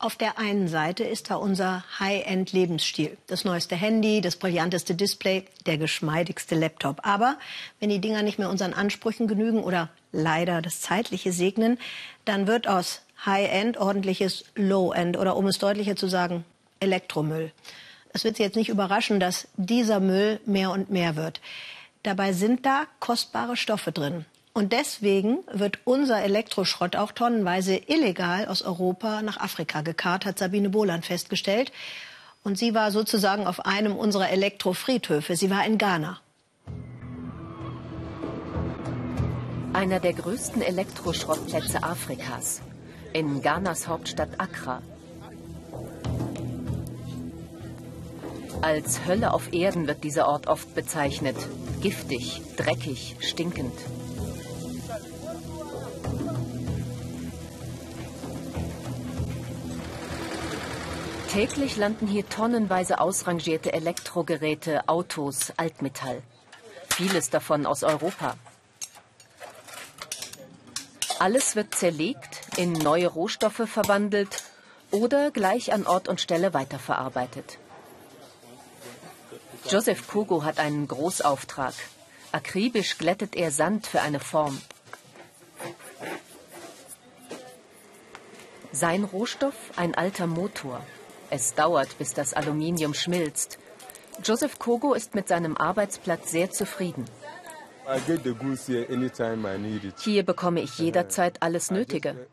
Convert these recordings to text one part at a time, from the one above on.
Auf der einen Seite ist da unser High-End-Lebensstil. Das neueste Handy, das brillanteste Display, der geschmeidigste Laptop. Aber wenn die Dinger nicht mehr unseren Ansprüchen genügen oder leider das Zeitliche segnen, dann wird aus High-End ordentliches Low-End oder um es deutlicher zu sagen, Elektromüll. Es wird Sie jetzt nicht überraschen, dass dieser Müll mehr und mehr wird. Dabei sind da kostbare Stoffe drin. Und deswegen wird unser Elektroschrott auch tonnenweise illegal aus Europa nach Afrika gekarrt, hat Sabine Bohland festgestellt. Und sie war sozusagen auf einem unserer Elektrofriedhöfe. Sie war in Ghana. Einer der größten Elektroschrottplätze Afrikas. In Ghanas Hauptstadt Accra. Als Hölle auf Erden wird dieser Ort oft bezeichnet. Giftig, dreckig, stinkend. Täglich landen hier tonnenweise ausrangierte Elektrogeräte, Autos, Altmetall. Vieles davon aus Europa. Alles wird zerlegt, in neue Rohstoffe verwandelt oder gleich an Ort und Stelle weiterverarbeitet. Joseph Kogo hat einen Großauftrag. Akribisch glättet er Sand für eine Form. Sein Rohstoff ein alter Motor. Es dauert, bis das Aluminium schmilzt. Joseph Kogo ist mit seinem Arbeitsplatz sehr zufrieden. Hier bekomme ich jederzeit alles Nötige.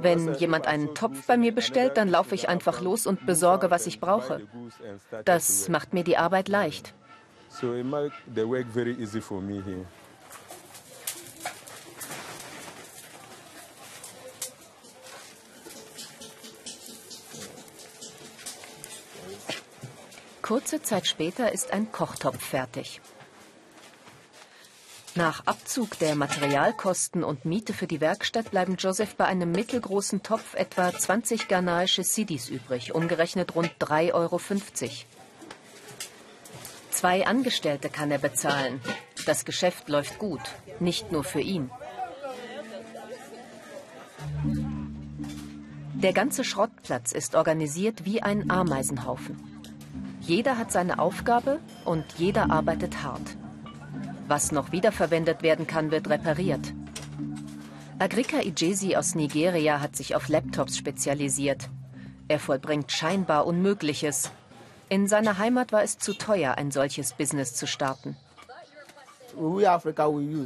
Wenn jemand einen Topf bei mir bestellt, dann laufe ich einfach los und besorge, was ich brauche. Das macht mir die Arbeit leicht. Kurze Zeit später ist ein Kochtopf fertig. Nach Abzug der Materialkosten und Miete für die Werkstatt bleiben Joseph bei einem mittelgroßen Topf etwa 20 ghanaische Sidis übrig, umgerechnet rund 3,50 Euro. Zwei Angestellte kann er bezahlen. Das Geschäft läuft gut, nicht nur für ihn. Der ganze Schrottplatz ist organisiert wie ein Ameisenhaufen. Jeder hat seine Aufgabe und jeder arbeitet hart. Was noch wiederverwendet werden kann, wird repariert. Agrika Ijesi aus Nigeria hat sich auf Laptops spezialisiert. Er vollbringt scheinbar Unmögliches. In seiner Heimat war es zu teuer, ein solches Business zu starten.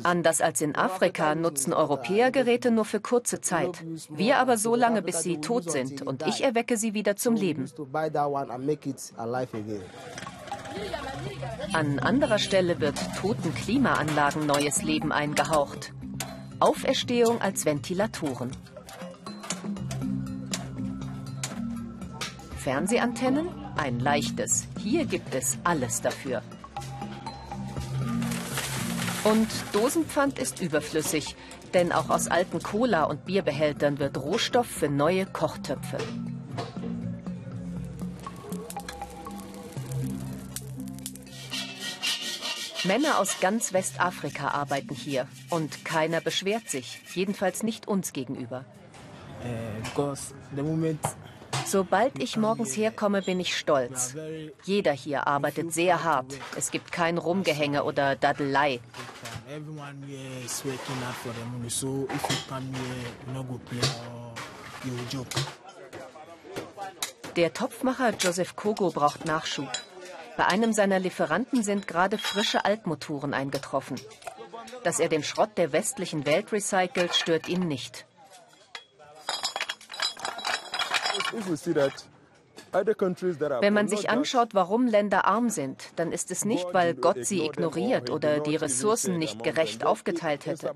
Anders als in Afrika nutzen Europäer Geräte nur für kurze Zeit. Wir aber so lange, bis sie tot sind und ich erwecke sie wieder zum Leben. An anderer Stelle wird toten Klimaanlagen neues Leben eingehaucht. Auferstehung als Ventilatoren. Fernsehantennen? Ein leichtes. Hier gibt es alles dafür. Und Dosenpfand ist überflüssig, denn auch aus alten Cola- und Bierbehältern wird Rohstoff für neue Kochtöpfe. Männer aus ganz Westafrika arbeiten hier und keiner beschwert sich, jedenfalls nicht uns gegenüber. Sobald ich morgens herkomme, bin ich stolz. Jeder hier arbeitet sehr hart. Es gibt kein Rumgehänge oder Daddelei. Der Topfmacher Joseph Kogo braucht Nachschub. Bei einem seiner Lieferanten sind gerade frische Altmotoren eingetroffen. Dass er den Schrott der westlichen Welt recycelt, stört ihn nicht. Wenn man sich anschaut, warum Länder arm sind, dann ist es nicht, weil Gott sie ignoriert oder die Ressourcen nicht gerecht aufgeteilt hätte.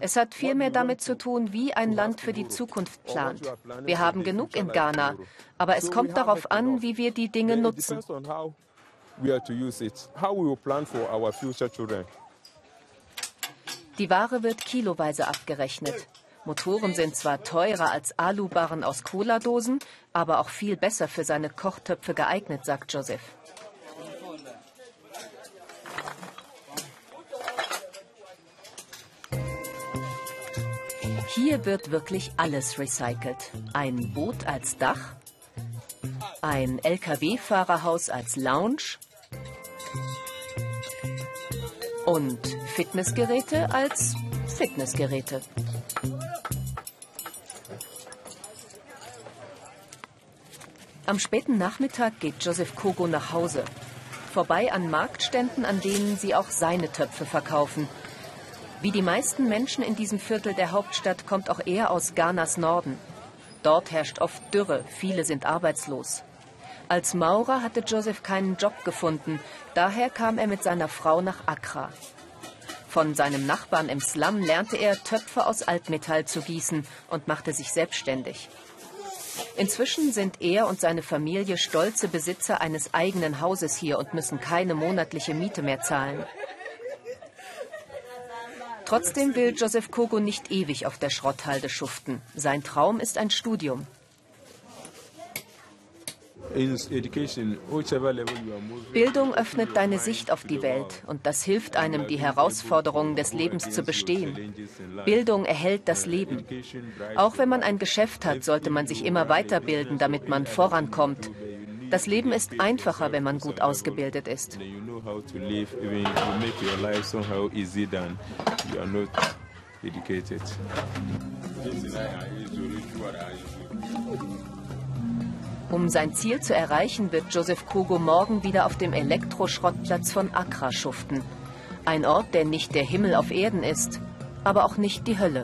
Es hat vielmehr damit zu tun, wie ein Land für die Zukunft plant. Wir haben genug in Ghana, aber es kommt darauf an, wie wir die Dinge nutzen. Die Ware wird kiloweise abgerechnet. Motoren sind zwar teurer als Alubarren aus Cola-Dosen, aber auch viel besser für seine Kochtöpfe geeignet, sagt Joseph. Hier wird wirklich alles recycelt. Ein Boot als Dach, ein Lkw-Fahrerhaus als Lounge und Fitnessgeräte als Fitnessgeräte. Am späten Nachmittag geht Joseph Kogo nach Hause. Vorbei an Marktständen, an denen sie auch seine Töpfe verkaufen. Wie die meisten Menschen in diesem Viertel der Hauptstadt kommt auch er aus Ghanas Norden. Dort herrscht oft Dürre, viele sind arbeitslos. Als Maurer hatte Joseph keinen Job gefunden, daher kam er mit seiner Frau nach Accra. Von seinem Nachbarn im Slum lernte er, Töpfe aus Altmetall zu gießen und machte sich selbstständig. Inzwischen sind er und seine Familie stolze Besitzer eines eigenen Hauses hier und müssen keine monatliche Miete mehr zahlen. Trotzdem will Joseph Kogo nicht ewig auf der Schrotthalde schuften. Sein Traum ist ein Studium. Bildung öffnet deine Sicht auf die Welt und das hilft einem, die Herausforderungen des Lebens zu bestehen. Bildung erhält das Leben. Auch wenn man ein Geschäft hat, sollte man sich immer weiterbilden, damit man vorankommt. Das Leben ist einfacher, wenn man gut ausgebildet ist. Um sein Ziel zu erreichen, wird Joseph Kogo morgen wieder auf dem Elektroschrottplatz von Accra schuften. Ein Ort, der nicht der Himmel auf Erden ist, aber auch nicht die Hölle.